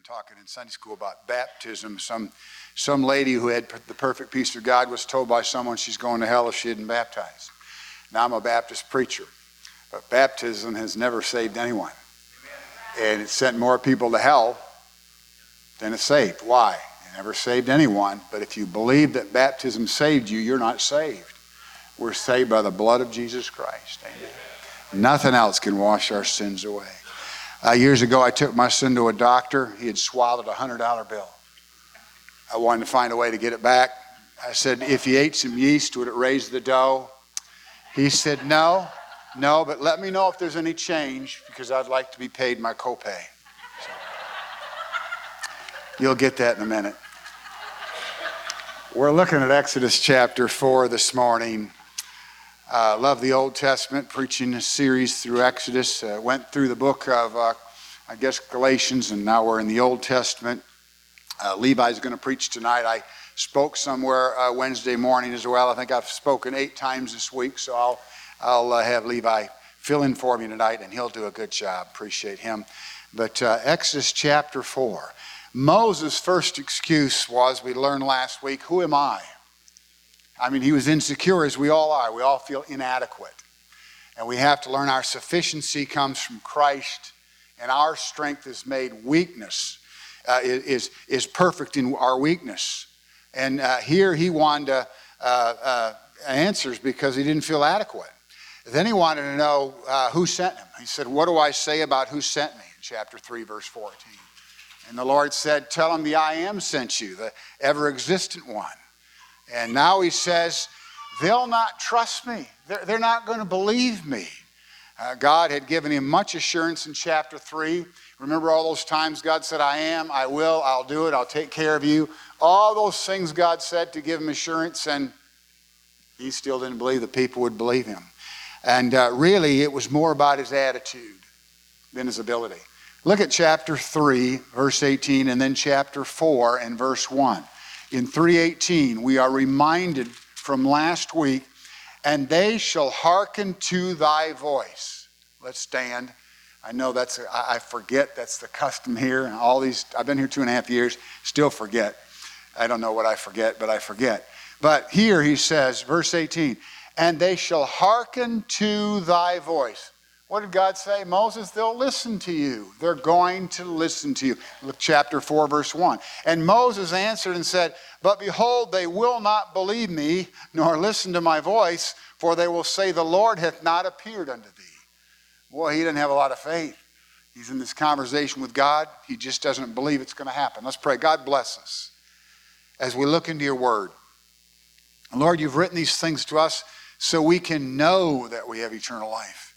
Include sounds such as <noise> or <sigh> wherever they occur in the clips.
and talking in Sunday school about baptism. Some, some lady who had the perfect peace of God was told by someone she's going to hell if she didn't baptize. Now, I'm a Baptist preacher, but baptism has never saved anyone. And it sent more people to hell than it saved. Why? It never saved anyone, but if you believe that baptism saved you, you're not saved. We're saved by the blood of Jesus Christ. Amen. Nothing else can wash our sins away. Uh, years ago, I took my son to a doctor. He had swallowed a $100 bill. I wanted to find a way to get it back. I said, if he ate some yeast, would it raise the dough? He said, no, no, but let me know if there's any change because I'd like to be paid my copay. So, you'll get that in a minute. We're looking at Exodus chapter 4 this morning. Uh, love the Old Testament, preaching a series through Exodus. Uh, went through the book of, uh, I guess, Galatians, and now we're in the Old Testament. Uh, Levi's going to preach tonight. I spoke somewhere uh, Wednesday morning as well. I think I've spoken eight times this week, so I'll, I'll uh, have Levi fill in for me tonight, and he'll do a good job. Appreciate him. But Exodus chapter 4. Moses' first excuse was, we learned last week, Who am I? I mean, he was insecure as we all are. We all feel inadequate. And we have to learn our sufficiency comes from Christ, and our strength is made weakness, uh, is, is perfect in our weakness. And uh, here he wanted uh, uh, answers because he didn't feel adequate. Then he wanted to know uh, who sent him. He said, What do I say about who sent me? In chapter 3, verse 14. And the Lord said, Tell him the I am sent you, the ever existent one. And now he says, they'll not trust me. They're, they're not going to believe me. Uh, God had given him much assurance in chapter 3. Remember all those times God said, I am, I will, I'll do it, I'll take care of you. All those things God said to give him assurance, and he still didn't believe that people would believe him. And uh, really, it was more about his attitude than his ability. Look at chapter 3, verse 18, and then chapter 4 and verse 1 in 318, we are reminded from last week, and they shall hearken to thy voice. Let's stand. I know that's, I forget that's the custom here. And all these, I've been here two and a half years, still forget. I don't know what I forget, but I forget. But here he says, verse 18, and they shall hearken to thy voice. What did God say? Moses, they'll listen to you. They're going to listen to you. Look, chapter 4, verse 1. And Moses answered and said, But behold, they will not believe me, nor listen to my voice, for they will say, The Lord hath not appeared unto thee. Boy, he didn't have a lot of faith. He's in this conversation with God. He just doesn't believe it's going to happen. Let's pray. God bless us as we look into your word. Lord, you've written these things to us so we can know that we have eternal life.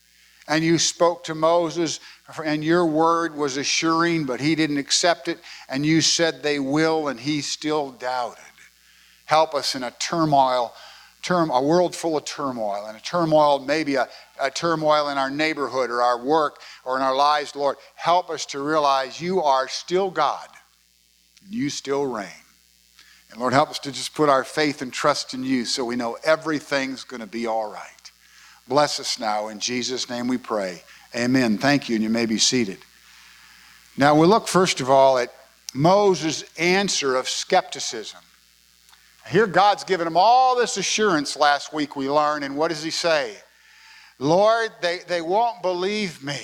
And you spoke to Moses, and your word was assuring, but he didn't accept it. And you said they will, and he still doubted. Help us in a turmoil, term, a world full of turmoil, and a turmoil, maybe a, a turmoil in our neighborhood or our work or in our lives, Lord. Help us to realize you are still God, and you still reign. And Lord, help us to just put our faith and trust in you so we know everything's going to be all right. Bless us now. In Jesus' name we pray. Amen. Thank you, and you may be seated. Now we look first of all at Moses' answer of skepticism. Here God's given him all this assurance last week we learned, and what does he say? Lord, they, they won't believe me.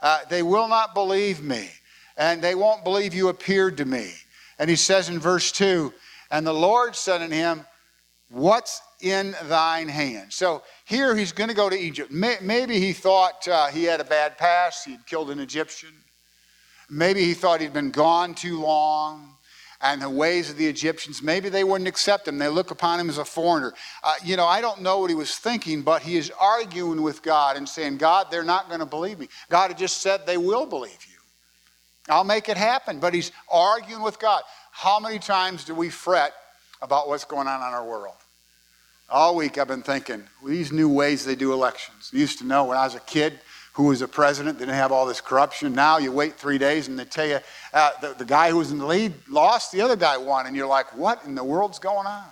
Uh, they will not believe me, and they won't believe you appeared to me. And he says in verse 2 And the Lord said unto him, What's in thine hand? So here he's going to go to Egypt. Maybe he thought uh, he had a bad past, he'd killed an Egyptian. Maybe he thought he'd been gone too long and the ways of the Egyptians, maybe they wouldn't accept him. They look upon him as a foreigner. Uh, you know, I don't know what he was thinking, but he is arguing with God and saying, God, they're not going to believe me. God had just said they will believe you. I'll make it happen. But he's arguing with God. How many times do we fret about what's going on in our world? All week I've been thinking, these new ways they do elections. I used to know when I was a kid who was a president, they didn't have all this corruption. Now you wait three days and they tell you uh, the, the guy who was in the lead lost, the other guy won. And you're like, what in the world's going on?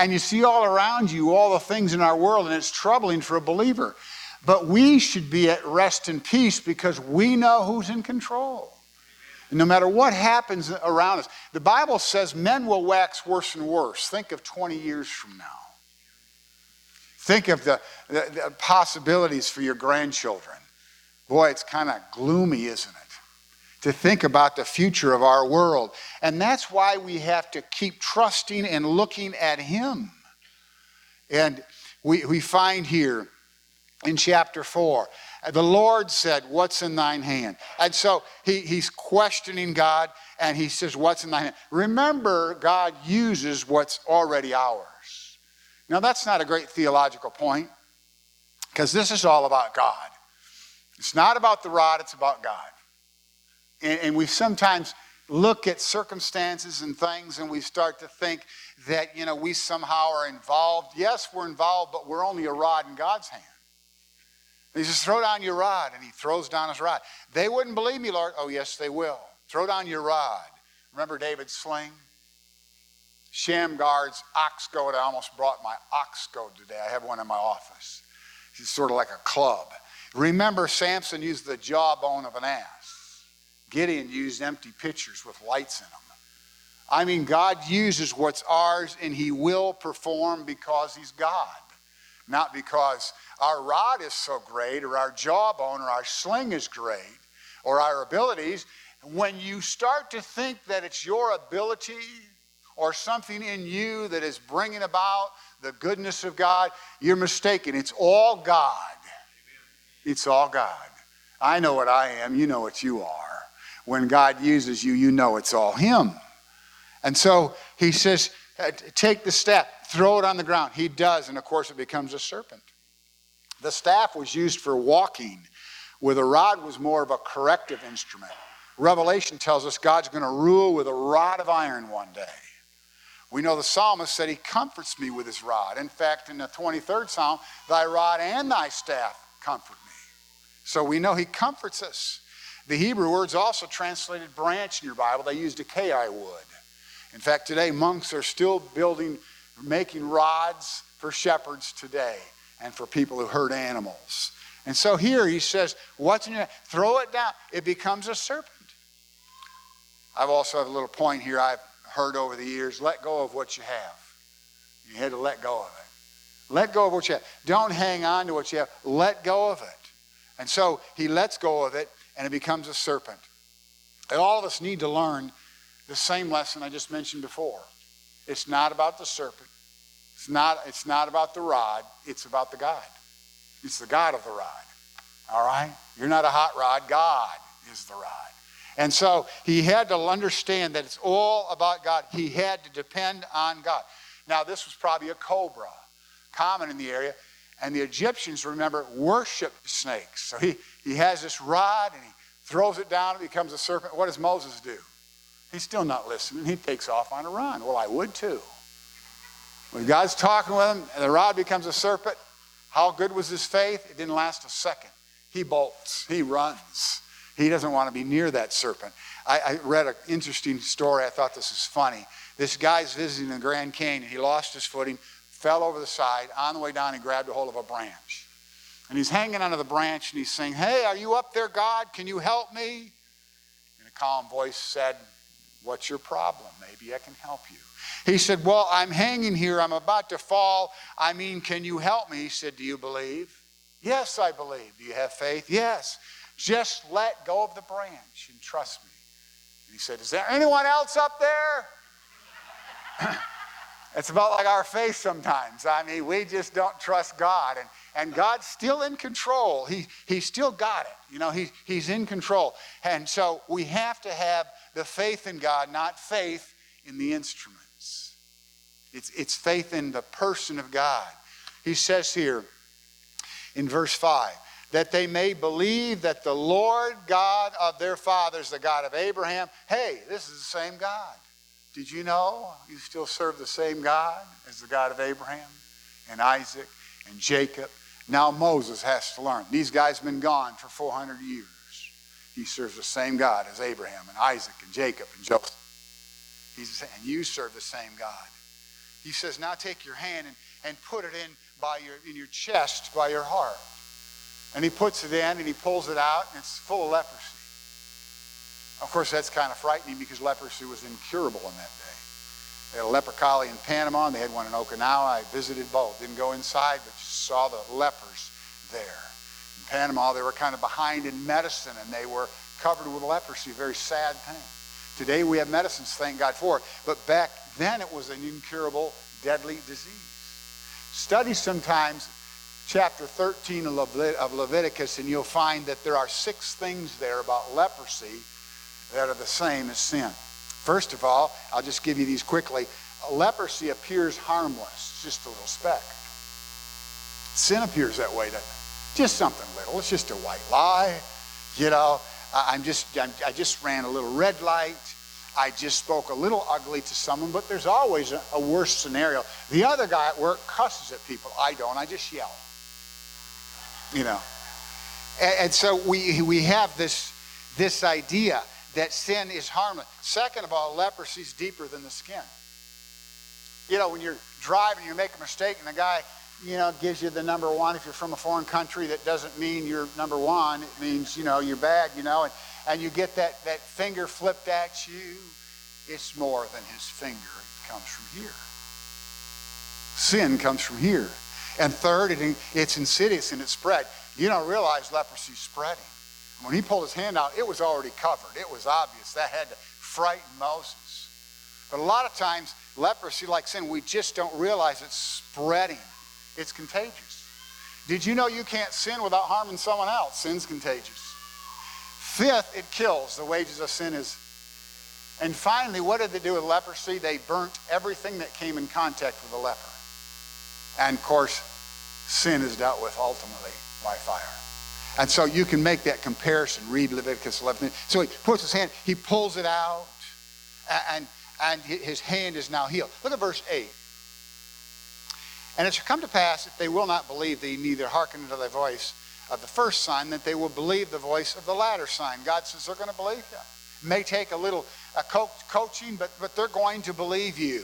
And you see all around you all the things in our world, and it's troubling for a believer. But we should be at rest and peace because we know who's in control. No matter what happens around us, the Bible says men will wax worse and worse. Think of 20 years from now. Think of the, the, the possibilities for your grandchildren. Boy, it's kind of gloomy, isn't it? To think about the future of our world. And that's why we have to keep trusting and looking at Him. And we, we find here in chapter 4 the Lord said, What's in thine hand? And so he, he's questioning God and he says, What's in thine hand? Remember, God uses what's already ours. Now, that's not a great theological point because this is all about God. It's not about the rod, it's about God. And, and we sometimes look at circumstances and things and we start to think that, you know, we somehow are involved. Yes, we're involved, but we're only a rod in God's hand. He says, Throw down your rod. And he throws down his rod. They wouldn't believe me, Lord. Oh, yes, they will. Throw down your rod. Remember David's sling? Shamgar's ox goad. I almost brought my ox goad today. I have one in my office. It's sort of like a club. Remember, Samson used the jawbone of an ass. Gideon used empty pitchers with lights in them. I mean, God uses what's ours and He will perform because He's God, not because our rod is so great or our jawbone or our sling is great or our abilities. When you start to think that it's your ability or something in you that is bringing about the goodness of God, you're mistaken. It's all God. It's all God. I know what I am, you know what you are. When God uses you, you know it's all Him. And so he says, Take the step, throw it on the ground. He does, and of course, it becomes a serpent. The staff was used for walking, where the rod was more of a corrective instrument. Revelation tells us God's going to rule with a rod of iron one day. We know the psalmist said, He comforts me with His rod. In fact, in the 23rd Psalm, Thy rod and Thy staff comfort me. So we know He comforts us. The Hebrew words also translated branch in your Bible, they used acacia wood. In fact, today monks are still building, making rods for shepherds today and for people who hurt animals. And so here he says, What's in your Throw it down. It becomes a serpent. I've also have a little point here I've heard over the years let go of what you have. You had to let go of it. Let go of what you have. Don't hang on to what you have. Let go of it. And so he lets go of it and it becomes a serpent. And all of us need to learn the same lesson I just mentioned before. It's not about the serpent, it's not, it's not about the rod, it's about the God. It's the God of the rod. All right? You're not a hot rod, God is the rod. And so he had to understand that it's all about God. He had to depend on God. Now, this was probably a cobra, common in the area. And the Egyptians, remember, worshiped snakes. So he, he has this rod and he throws it down, it becomes a serpent. What does Moses do? He's still not listening. He takes off on a run. Well, I would too. When God's talking with him and the rod becomes a serpent, how good was his faith? It didn't last a second. He bolts, he runs. He doesn't want to be near that serpent. I, I read an interesting story. I thought this was funny. This guy's visiting the Grand Canyon. He lost his footing, fell over the side. On the way down, he grabbed a hold of a branch. And he's hanging onto the branch and he's saying, Hey, are you up there, God? Can you help me? And a calm voice said, What's your problem? Maybe I can help you. He said, Well, I'm hanging here. I'm about to fall. I mean, can you help me? He said, Do you believe? Yes, I believe. Do you have faith? Yes. Just let go of the branch and trust me. And he said, Is there anyone else up there? <laughs> it's about like our faith sometimes. I mean, we just don't trust God. And, and God's still in control. He, he's still got it. You know, he, he's in control. And so we have to have the faith in God, not faith in the instruments. It's, it's faith in the person of God. He says here in verse 5 that they may believe that the Lord God of their fathers, the God of Abraham, hey, this is the same God. Did you know you still serve the same God as the God of Abraham and Isaac and Jacob? Now Moses has to learn. These guys have been gone for 400 years. He serves the same God as Abraham and Isaac and Jacob and Joseph. He's and you serve the same God. He says, now take your hand and, and put it in by your in your chest by your heart. And he puts it in and he pulls it out and it's full of leprosy. Of course, that's kind of frightening because leprosy was incurable in that day. They had a leper colony in Panama, and they had one in Okinawa. I visited both. Didn't go inside, but just saw the lepers there. In Panama, they were kind of behind in medicine, and they were covered with leprosy, very sad thing. Today we have medicines, thank God for it. But back then it was an incurable, deadly disease. Study sometimes chapter 13 of Leviticus, and you'll find that there are six things there about leprosy that are the same as sin. First of all, I'll just give you these quickly. Leprosy appears harmless, just a little speck. Sin appears that way, doesn't it? Just something little. It's just a white lie. You know, I'm just, I'm, i just ran a little red light. I just spoke a little ugly to someone, but there's always a, a worse scenario. The other guy at work cusses at people. I don't. I just yell. You know. And, and so we, we have this, this idea that sin is harmless. Second of all, leprosy is deeper than the skin. You know, when you're driving, you make a mistake, and the guy, you know, gives you the number one. If you're from a foreign country, that doesn't mean you're number one. It means, you know, you're bad, you know, and, and you get that, that finger flipped at you. It's more than his finger. It comes from here. Sin comes from here. And third, it, it's insidious and it's spread. You don't realize leprosy is spreading. When he pulled his hand out, it was already covered. It was obvious. That had to frighten Moses. But a lot of times, leprosy, like sin, we just don't realize it's spreading. It's contagious. Did you know you can't sin without harming someone else? Sin's contagious. Fifth, it kills. The wages of sin is. And finally, what did they do with leprosy? They burnt everything that came in contact with the leper. And of course, sin is dealt with ultimately by fire. And so you can make that comparison. Read Leviticus 11. So he puts his hand, he pulls it out, and, and his hand is now healed. Look at verse 8. And it shall come to pass, if they will not believe thee, neither hearken unto thy voice of the first sign, that they will believe the voice of the latter sign. God says they're going to believe you. It may take a little a co- coaching, but, but they're going to believe you.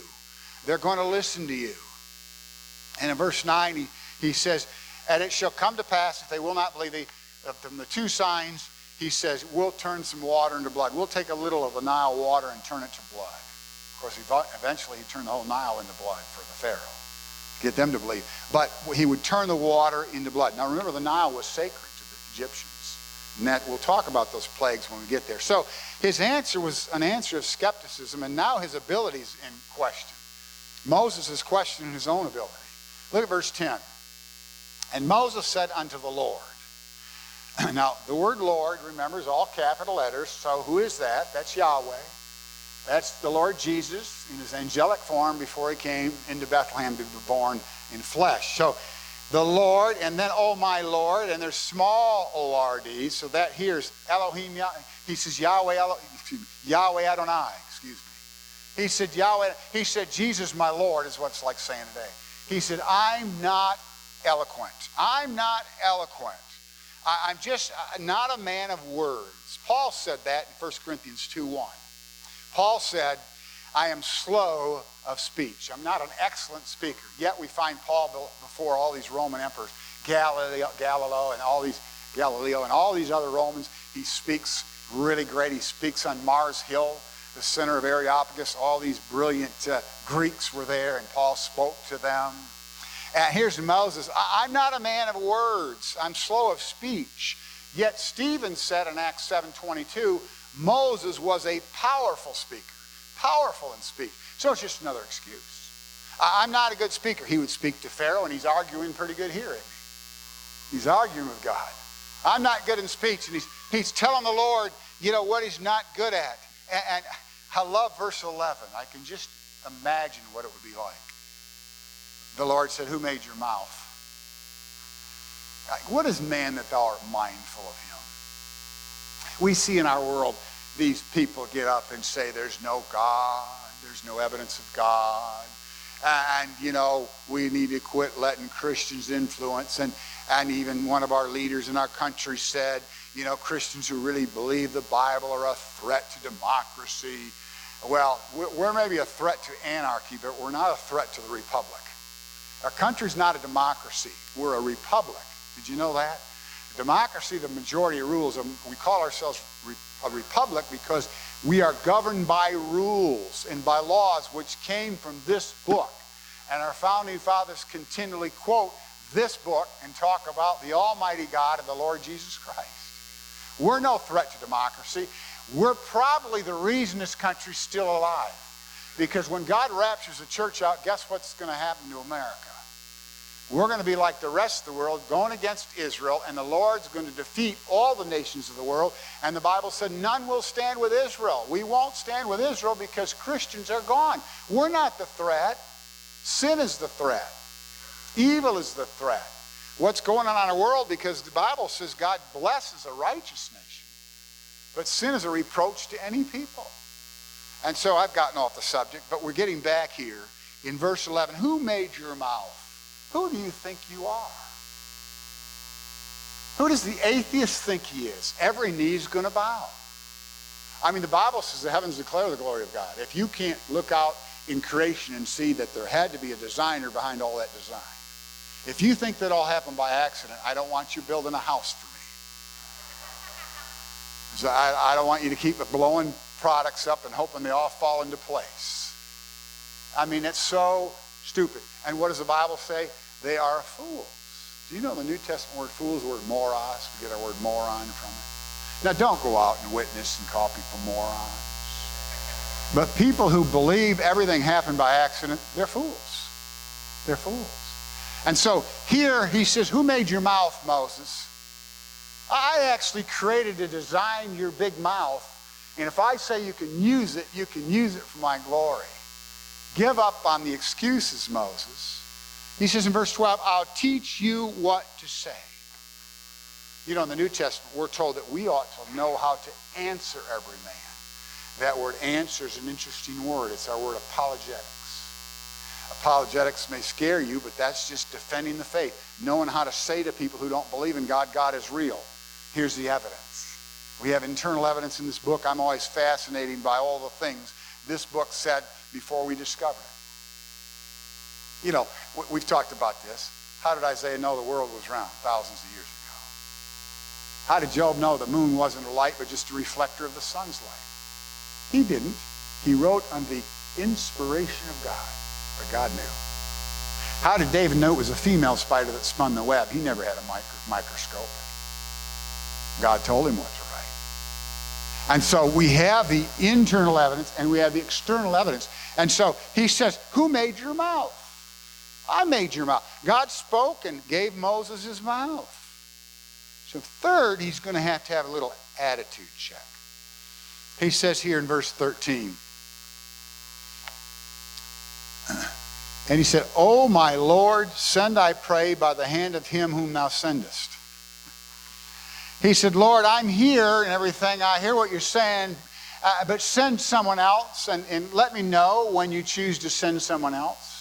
They're going to listen to you. And in verse 9, he, he says, And it shall come to pass, if they will not believe thee, from the two signs, he says, we'll turn some water into blood. We'll take a little of the Nile water and turn it to blood. Of course, eventually he turned the whole Nile into blood for the Pharaoh, get them to believe. But he would turn the water into blood. Now remember, the Nile was sacred to the Egyptians. And that we'll talk about those plagues when we get there. So his answer was an answer of skepticism, and now his abilities in question. Moses is questioning his own ability. Look at verse 10. And Moses said unto the Lord, <clears throat> now, the word Lord, remember, is all capital letters. So who is that? That's Yahweh. That's the Lord Jesus in his angelic form before he came into Bethlehem to be born in flesh. So the Lord, and then, oh my Lord, and there's small O-R-D, so that here's Elohim, he says Yahweh, Elohim, Yahweh Adonai, excuse me. He said Yahweh, he said Jesus my Lord is what it's like saying today. He said, I'm not eloquent. I'm not eloquent. I, am just uh, not a man of words. Paul said that in 1 Corinthians 2 1. Paul said, I am slow of speech. I'm not an excellent speaker. Yet we find Paul before all these Roman emperors, Gallio, Gallio and all these Gallio and all these other Romans. He speaks really great. He speaks on Mars Hill, the center of Areopagus. All these brilliant uh, Greeks were there, and Paul spoke to them. And here's Moses I'm not a man of words, I'm slow of speech. Yet Stephen said in Acts 7:22, Moses was a powerful speaker, powerful in speech. So it's just another excuse. I'm not a good speaker. He would speak to Pharaoh, and he's arguing pretty good here at me. He's arguing with God. I'm not good in speech, and he's, he's telling the Lord, you know, what he's not good at. And, and I love verse 11. I can just imagine what it would be like the Lord said, Who made your mouth? Like, What is man that thou art mindful of him? We see in our world these people get up and say there's no God, there's no evidence of God, and you know we need to quit letting Christians influence. And and even one of our leaders in our country said, you know, Christians who really believe the Bible are a threat to democracy. Well, we're maybe a threat to anarchy, but we're not a threat to the republic. Our country's not a democracy. We're a republic. Did you know that? Democracy, the majority rules. We call ourselves a republic because we are governed by rules and by laws which came from this book. And our founding fathers continually quote this book and talk about the Almighty God and the Lord Jesus Christ. We're no threat to democracy. We're probably the reason this country's still alive. Because when God raptures the church out, guess what's going to happen to America? We're going to be like the rest of the world, going against Israel, and the Lord's going to defeat all the nations of the world. And the Bible said, none will stand with Israel. We won't stand with Israel because Christians are gone. We're not the threat. Sin is the threat. Evil is the threat. What's going on in our world because the Bible says God blesses a righteous nation. But sin is a reproach to any people. And so I've gotten off the subject, but we're getting back here in verse 11. Who made your mouth? Who do you think you are? Who does the atheist think he is? Every knee's going to bow. I mean, the Bible says the heavens declare the glory of God. If you can't look out in creation and see that there had to be a designer behind all that design, if you think that all happened by accident, I don't want you building a house for me. <laughs> So I, I don't want you to keep blowing products up and hoping they all fall into place. I mean, it's so stupid. And what does the Bible say? They are fools. Do you know the New Testament word fools, the word moros? We get our word moron from it. Now, don't go out and witness and call people morons. But people who believe everything happened by accident, they're fools. They're fools. And so here he says, Who made your mouth, Moses? I actually created to design your big mouth. And if I say you can use it, you can use it for my glory. Give up on the excuses, Moses. He says in verse 12, I'll teach you what to say. You know, in the New Testament, we're told that we ought to know how to answer every man. That word answer is an interesting word. It's our word apologetics. Apologetics may scare you, but that's just defending the faith, knowing how to say to people who don't believe in God, God is real. Here's the evidence. We have internal evidence in this book. I'm always fascinated by all the things this book said before we discovered it. You know, we've talked about this. How did Isaiah know the world was round thousands of years ago? How did Job know the moon wasn't a light but just a reflector of the sun's light? He didn't. He wrote on the inspiration of God, but God knew. How did David know it was a female spider that spun the web? He never had a microscope. God told him what to write. and so we have the internal evidence and we have the external evidence. And so he says, Who made your mouth? I made your mouth. God spoke and gave Moses his mouth. So, third, he's going to have to have a little attitude check. He says here in verse 13, <clears throat> and he said, O my Lord, send, I pray, by the hand of him whom thou sendest. He said, Lord, I'm here and everything. I hear what you're saying, uh, but send someone else and, and let me know when you choose to send someone else.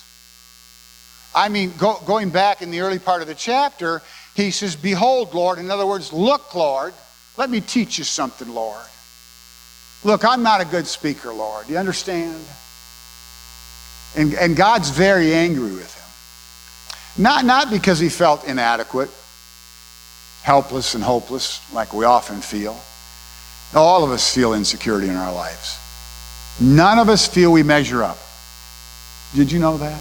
I mean, go, going back in the early part of the chapter, he says, Behold, Lord. In other words, look, Lord. Let me teach you something, Lord. Look, I'm not a good speaker, Lord. You understand? And, and God's very angry with him. Not, not because he felt inadequate, helpless and hopeless, like we often feel. All of us feel insecurity in our lives. None of us feel we measure up. Did you know that?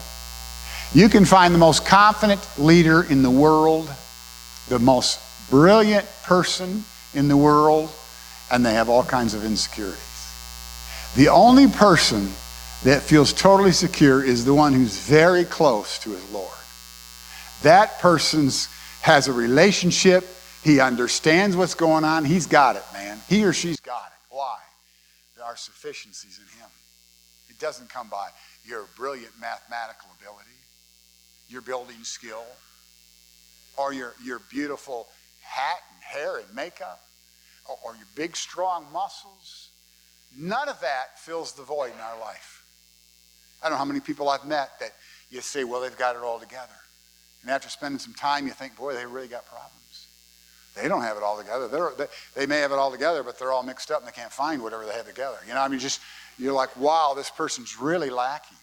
You can find the most confident leader in the world, the most brilliant person in the world, and they have all kinds of insecurities. The only person that feels totally secure is the one who's very close to his Lord. That person has a relationship. He understands what's going on. He's got it, man. He or she's got it. Why? Our sufficiency's in Him. It doesn't come by your brilliant mathematical ability, your building skill, or your, your beautiful hat and hair and makeup, or, or your big, strong muscles. None of that fills the void in our life. I don't know how many people I've met that you say, well, they've got it all together. And after spending some time, you think, boy, they really got problems. They don't have it all together. They, they may have it all together, but they're all mixed up and they can't find whatever they have together. You know, I mean, just, you're like, wow, this person's really lacking.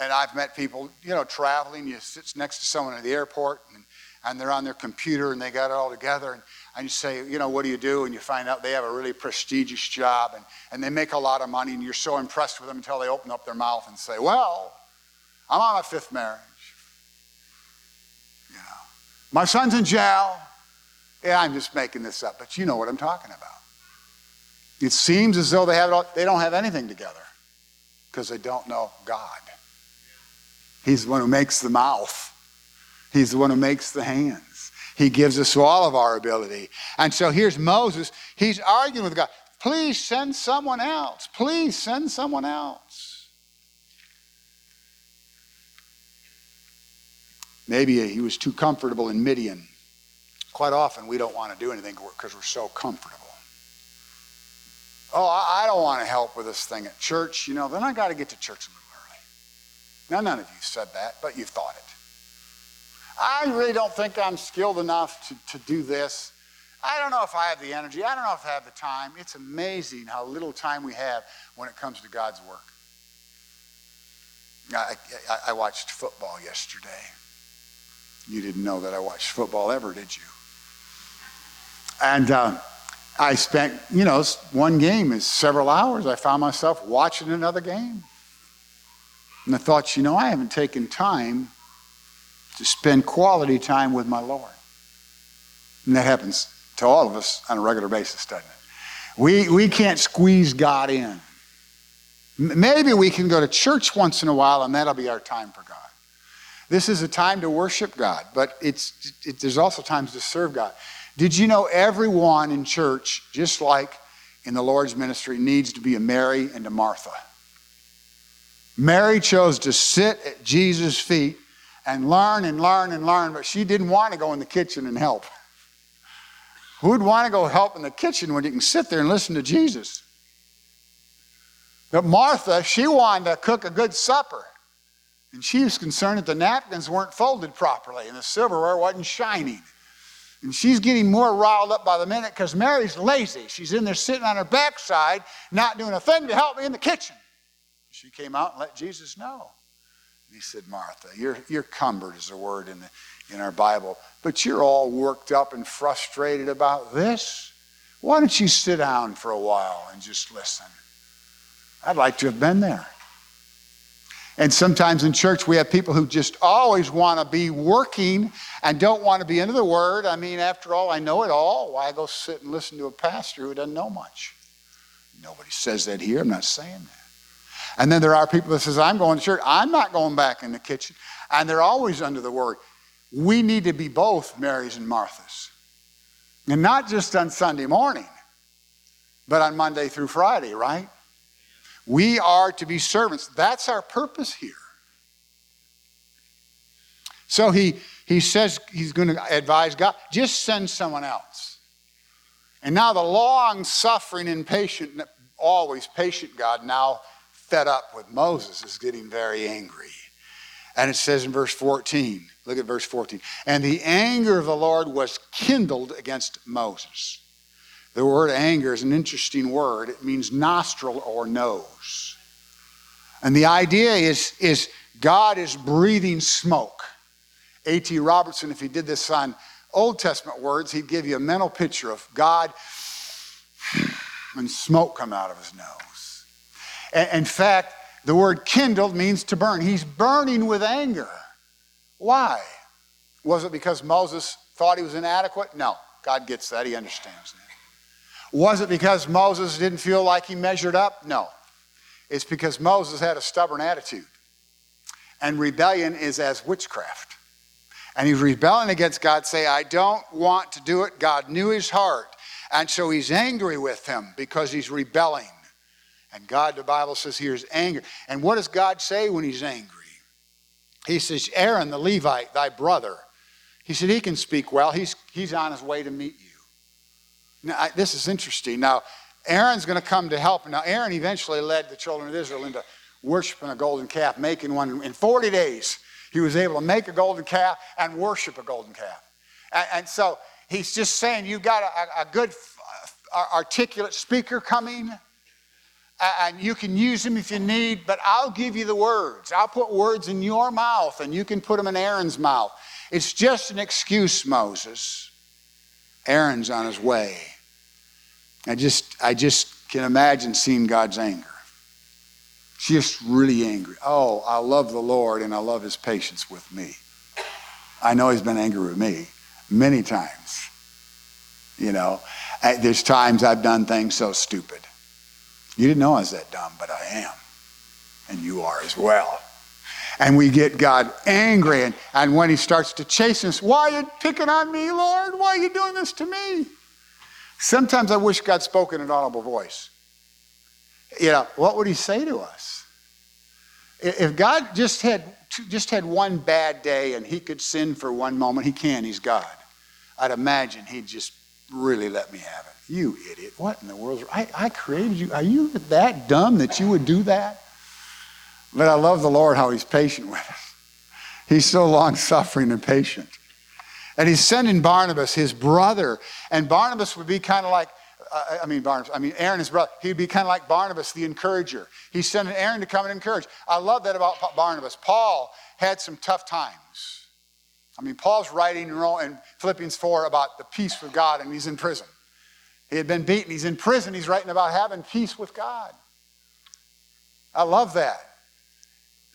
And I've met people, you know, traveling, you sit next to someone at the airport, and and they're on their computer and they got it all together. And, and you say, you know, what do you do? And you find out they have a really prestigious job and, and they make a lot of money, and you're so impressed with them until they open up their mouth and say, well, I'm on my fifth marriage. You know, my son's in jail. Yeah, I'm just making this up, but you know what I'm talking about. It seems as though they, have all, they don't have anything together because they don't know God. He's the one who makes the mouth. He's the one who makes the hands. He gives us all of our ability. And so here's Moses. He's arguing with God. Please send someone else. Please send someone else. Maybe he was too comfortable in Midian. Quite often, we don't want to do anything because we're so comfortable. Oh, I don't want to help with this thing at church. You know, then I got to get to church a little. Now, none of you said that, but you've thought it. I really don't think I'm skilled enough to, to do this. I don't know if I have the energy. I don't know if I have the time. It's amazing how little time we have when it comes to God's work. I, I, I watched football yesterday. You didn't know that I watched football ever, did you? And uh, I spent, you know, one game is several hours. I found myself watching another game. And I thought, you know, I haven't taken time to spend quality time with my Lord. And that happens to all of us on a regular basis, doesn't it? We, we can't squeeze God in. Maybe we can go to church once in a while and that'll be our time for God. This is a time to worship God, but it's, it, there's also times to serve God. Did you know everyone in church, just like in the Lord's ministry, needs to be a Mary and a Martha? Mary chose to sit at Jesus' feet and learn and learn and learn, but she didn't want to go in the kitchen and help. Who'd want to go help in the kitchen when you can sit there and listen to Jesus? But Martha, she wanted to cook a good supper. And she was concerned that the napkins weren't folded properly and the silverware wasn't shining. And she's getting more riled up by the minute because Mary's lazy. She's in there sitting on her backside, not doing a thing to help me in the kitchen. She came out and let Jesus know. He said, Martha, you're, you're cumbered is a word in, the, in our Bible, but you're all worked up and frustrated about this. Why don't you sit down for a while and just listen? I'd like to have been there. And sometimes in church, we have people who just always want to be working and don't want to be into the Word. I mean, after all, I know it all. Why go sit and listen to a pastor who doesn't know much? Nobody says that here. I'm not saying that. And then there are people that says, I'm going to church. I'm not going back in the kitchen. And they're always under the word. We need to be both Marys and Marthas. And not just on Sunday morning, but on Monday through Friday, right? We are to be servants. That's our purpose here. So he, he says he's going to advise God, just send someone else. And now the long suffering and patient, always patient God now fed up with Moses is getting very angry. And it says in verse 14, look at verse 14. And the anger of the Lord was kindled against Moses. The word anger is an interesting word. It means nostril or nose. And the idea is, is God is breathing smoke. A.T. Robertson, if he did this on Old Testament words, he'd give you a mental picture of God <sighs> and smoke come out of his nose. In fact, the word kindled means to burn. He's burning with anger. Why? Was it because Moses thought he was inadequate? No. God gets that. He understands that. Was it because Moses didn't feel like he measured up? No. It's because Moses had a stubborn attitude. And rebellion is as witchcraft. And he's rebelling against God, say, I don't want to do it. God knew his heart. And so he's angry with him because he's rebelling. And God, the Bible says here, is anger. And what does God say when he's angry? He says, Aaron the Levite, thy brother. He said, he can speak well. He's, he's on his way to meet you. Now, I, this is interesting. Now, Aaron's going to come to help. Now, Aaron eventually led the children of Israel into worshiping a golden calf, making one. In 40 days, he was able to make a golden calf and worship a golden calf. And, and so he's just saying, you've got a, a good, uh, articulate speaker coming and you can use them if you need, but I'll give you the words. I'll put words in your mouth, and you can put them in Aaron's mouth. It's just an excuse, Moses. Aaron's on his way. I just, I just can imagine seeing God's anger. Just really angry. Oh, I love the Lord and I love his patience with me. I know he's been angry with me many times. You know, there's times I've done things so stupid. You didn't know I was that dumb, but I am. And you are as well. And we get God angry. And, and when he starts to chase us, why are you picking on me, Lord? Why are you doing this to me? Sometimes I wish God spoke in an audible voice. You know, what would he say to us? If God just had just had one bad day and he could sin for one moment, he can, he's God. I'd imagine he'd just really let me have it. You idiot. What in the world? I, I created you. Are you that dumb that you would do that? But I love the Lord how he's patient with us. He's so long suffering and patient. And he's sending Barnabas, his brother, and Barnabas would be kind of like, uh, I mean, Barnabas, I mean, Aaron, his brother, he'd be kind of like Barnabas, the encourager. He's sending Aaron to come and encourage. I love that about Barnabas. Paul had some tough times. I mean, Paul's writing in Philippians 4 about the peace with God, and he's in prison. He had been beaten, he's in prison, he's writing about having peace with God. I love that.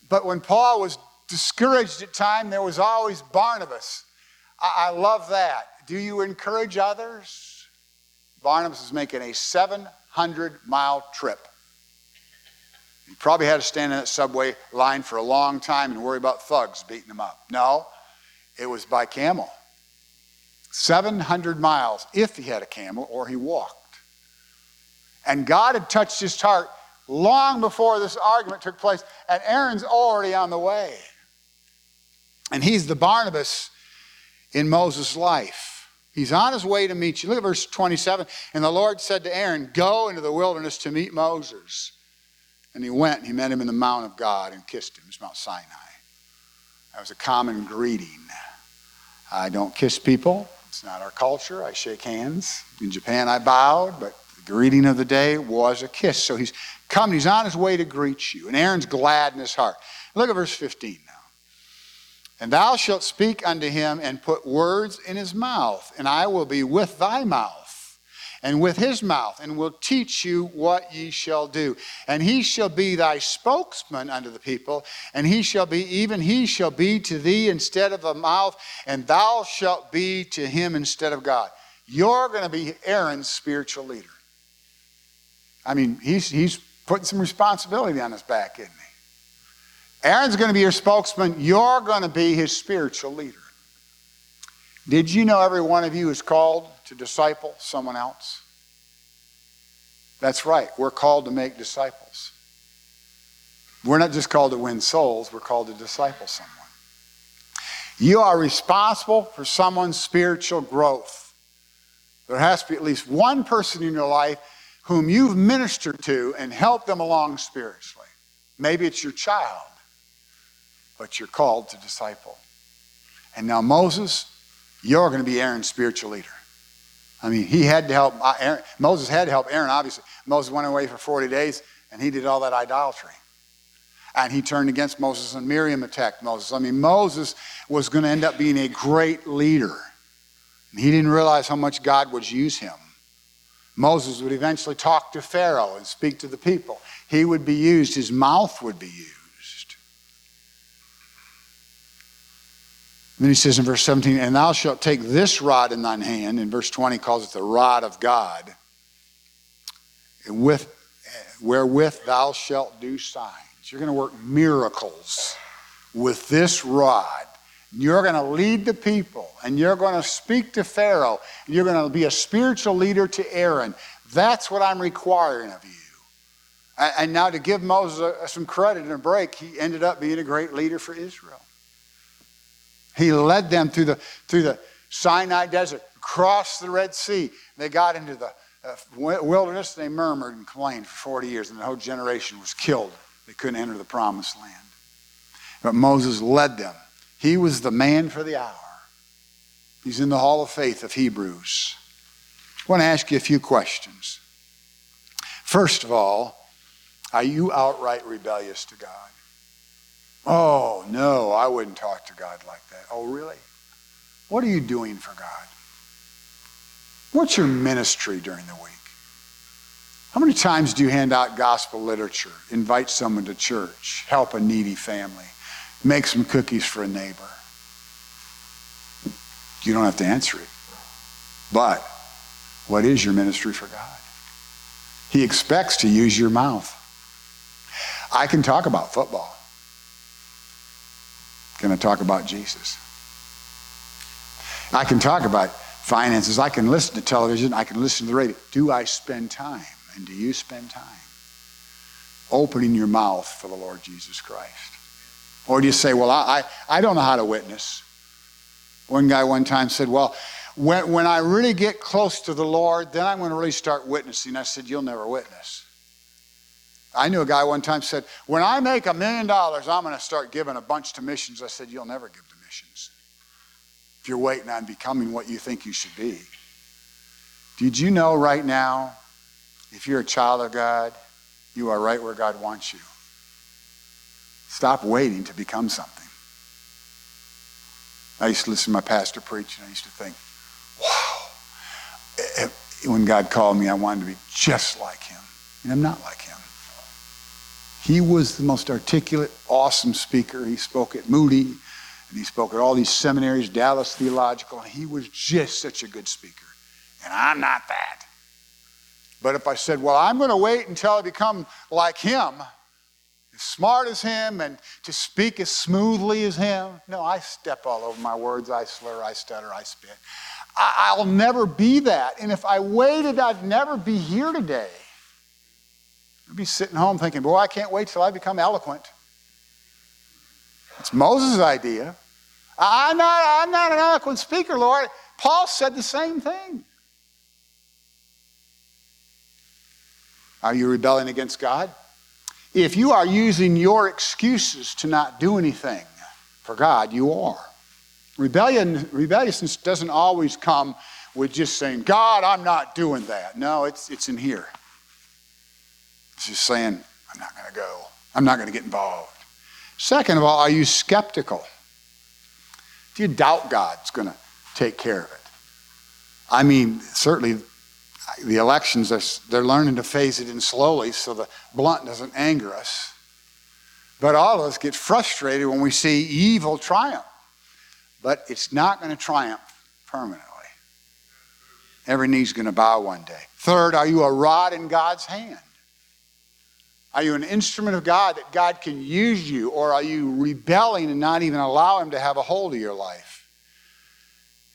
But when Paul was discouraged at time, there was always Barnabas I, I love that. Do you encourage others? Barnabas is making a 700 mile trip. He probably had to stand in that subway line for a long time and worry about thugs beating him up. No, it was by camel. 700 miles if he had a camel or he walked. And God had touched his heart long before this argument took place, and Aaron's already on the way. And he's the Barnabas in Moses' life. He's on his way to meet you. Look at verse 27. And the Lord said to Aaron, Go into the wilderness to meet Moses. And he went and he met him in the mount of God and kissed him. It's Mount Sinai. That was a common greeting. I don't kiss people. It's not our culture. I shake hands. In Japan, I bowed, but the greeting of the day was a kiss. So he's coming. He's on his way to greet you. And Aaron's glad in his heart. Look at verse 15 now. And thou shalt speak unto him and put words in his mouth, and I will be with thy mouth and with his mouth, and will teach you what ye shall do. And he shall be thy spokesman unto the people, and he shall be, even he shall be to thee instead of a mouth, and thou shalt be to him instead of God. You're going to be Aaron's spiritual leader. I mean, he's, he's putting some responsibility on his back, isn't he? Aaron's going to be your spokesman. You're going to be his spiritual leader. Did you know every one of you is called to disciple someone else? That's right. We're called to make disciples. We're not just called to win souls, we're called to disciple someone. You are responsible for someone's spiritual growth. There has to be at least one person in your life whom you've ministered to and helped them along spiritually. Maybe it's your child but you're called to disciple. And now, Moses, you're going to be Aaron's spiritual leader. I mean, he had to help, uh, Aaron, Moses had to help Aaron, obviously. Moses went away for 40 days and he did all that idolatry. And he turned against Moses, and Miriam attacked Moses. I mean, Moses was going to end up being a great leader. And he didn't realize how much God would use him. Moses would eventually talk to Pharaoh and speak to the people. He would be used, his mouth would be used. Then he says in verse 17, And thou shalt take this rod in thine hand. In verse 20, calls it the rod of God. And with, wherewith thou shalt do signs. You're going to work miracles with this rod. You're going to lead the people, and you're going to speak to Pharaoh, and you're going to be a spiritual leader to Aaron. That's what I'm requiring of you. And now, to give Moses some credit and a break, he ended up being a great leader for Israel. He led them through the, through the Sinai desert, across the Red Sea. They got into the uh, wilderness, they murmured and complained for 40 years, and the whole generation was killed. They couldn't enter the promised land. But Moses led them. He was the man for the hour. He's in the Hall of Faith of Hebrews. I want to ask you a few questions. First of all, are you outright rebellious to God? Oh, no, I wouldn't talk to God like that. Oh, really? What are you doing for God? What's your ministry during the week? How many times do you hand out gospel literature, invite someone to church, help a needy family, make some cookies for a neighbor? You don't have to answer it. But what is your ministry for God? He expects to use your mouth. I can talk about football. Can I talk about Jesus? I can talk about finances. I can listen to television. I can listen to the radio. Do I spend time? And do you spend time opening your mouth for the Lord Jesus Christ? Or do you say, well, I, I, I don't know how to witness? One guy one time said, well, when, when I really get close to the Lord, then I'm going to really start witnessing. I said, You'll never witness. I knew a guy one time said, When I make a million dollars, I'm going to start giving a bunch to missions. I said, You'll never give to missions if you're waiting on becoming what you think you should be. Did you know right now, if you're a child of God, you are right where God wants you? Stop waiting to become something. I used to listen to my pastor preach, and I used to think, wow. Eh, eh, when God called me, I wanted to be just like him. And I'm not like him. He was the most articulate, awesome speaker. He spoke at Moody, and he spoke at all these seminaries, Dallas Theological, and he was just such a good speaker. And I'm not that. But if I said, well, I'm going to wait until I become like him, as smart as him, and to speak as smoothly as him, no, I step all over my words. I slur, I stutter, I spit. I'll never be that. And if I waited, I'd never be here today. I'd be sitting home thinking, boy, I can't wait till I become eloquent. It's Moses' idea. I'm not, I'm not an eloquent speaker, Lord. Paul said the same thing. Are you rebelling against God? If you are using your excuses to not do anything for God, you are. Rebellion, rebelliousness doesn't always come with just saying, God, I'm not doing that. No, it's, it's in here. It's just saying, I'm not going to go. I'm not going to get involved. Second of all, are you skeptical? Do you doubt God's going to take care of it? I mean, certainly the elections, they're learning to phase it in slowly so the blunt doesn't anger us. But all of us get frustrated when we see evil triumph but it's not going to triumph permanently. Every knee's going to bow one day. Third, are you a rod in God's hand? Are you an instrument of God that God can use you, or are you rebelling and not even allow Him to have a hold of your life?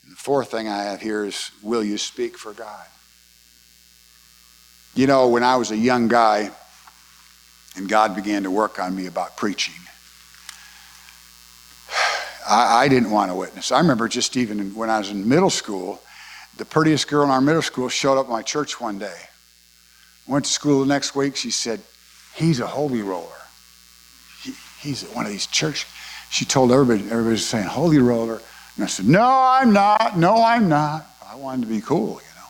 And the fourth thing I have here is will you speak for God? You know, when I was a young guy and God began to work on me about preaching, I, I didn't want to witness. I remember just even when I was in middle school, the prettiest girl in our middle school showed up at my church one day. Went to school the next week. She said, He's a holy roller. He, he's one of these church. She told everybody, everybody's saying, Holy roller. And I said, No, I'm not. No, I'm not. I wanted to be cool, you know.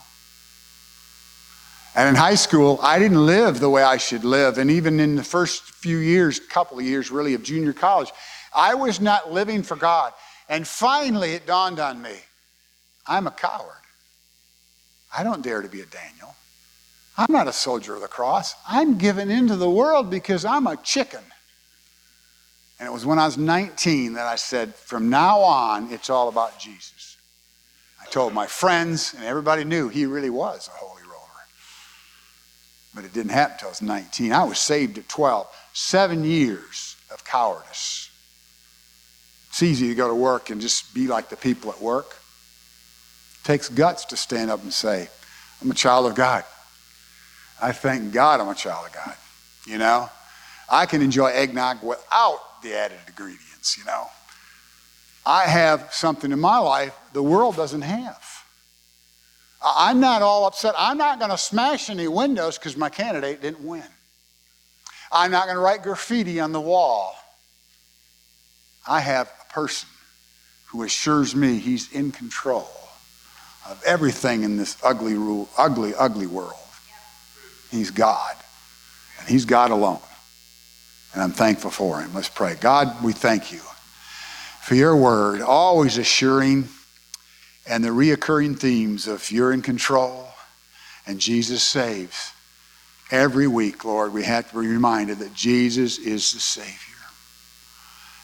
And in high school, I didn't live the way I should live. And even in the first few years, couple of years really, of junior college, I was not living for God. And finally, it dawned on me I'm a coward. I don't dare to be a Daniel. I'm not a soldier of the cross. I'm given into the world because I'm a chicken. And it was when I was 19 that I said, from now on, it's all about Jesus. I told my friends, and everybody knew he really was a holy roller. But it didn't happen until I was 19. I was saved at 12. Seven years of cowardice. It's easy to go to work and just be like the people at work. It takes guts to stand up and say, I'm a child of God. I thank God I'm a child of God. You know, I can enjoy eggnog without the added ingredients, you know. I have something in my life the world doesn't have. I'm not all upset. I'm not going to smash any windows because my candidate didn't win. I'm not going to write graffiti on the wall. I have a person who assures me he's in control of everything in this ugly, ugly, ugly world. He's God, and He's God alone. And I'm thankful for Him. Let's pray. God, we thank you for your word, always assuring, and the reoccurring themes of you're in control and Jesus saves. Every week, Lord, we have to be reminded that Jesus is the Savior.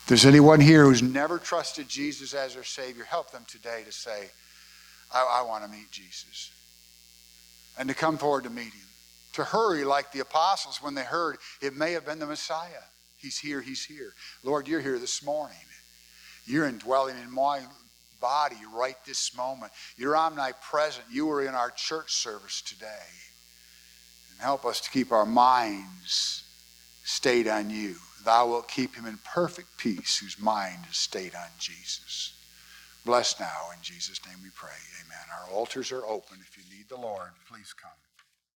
If there's anyone here who's never trusted Jesus as their Savior, help them today to say, I, I want to meet Jesus. And to come forward to meet Him. To hurry like the apostles when they heard it may have been the Messiah. He's here, He's here. Lord, you're here this morning. You're indwelling in my body right this moment. You're omnipresent. You were in our church service today. And help us to keep our minds stayed on you. Thou wilt keep him in perfect peace whose mind is stayed on Jesus. Bless now in Jesus' name we pray. Amen. Our altars are open. If you need the Lord, please come.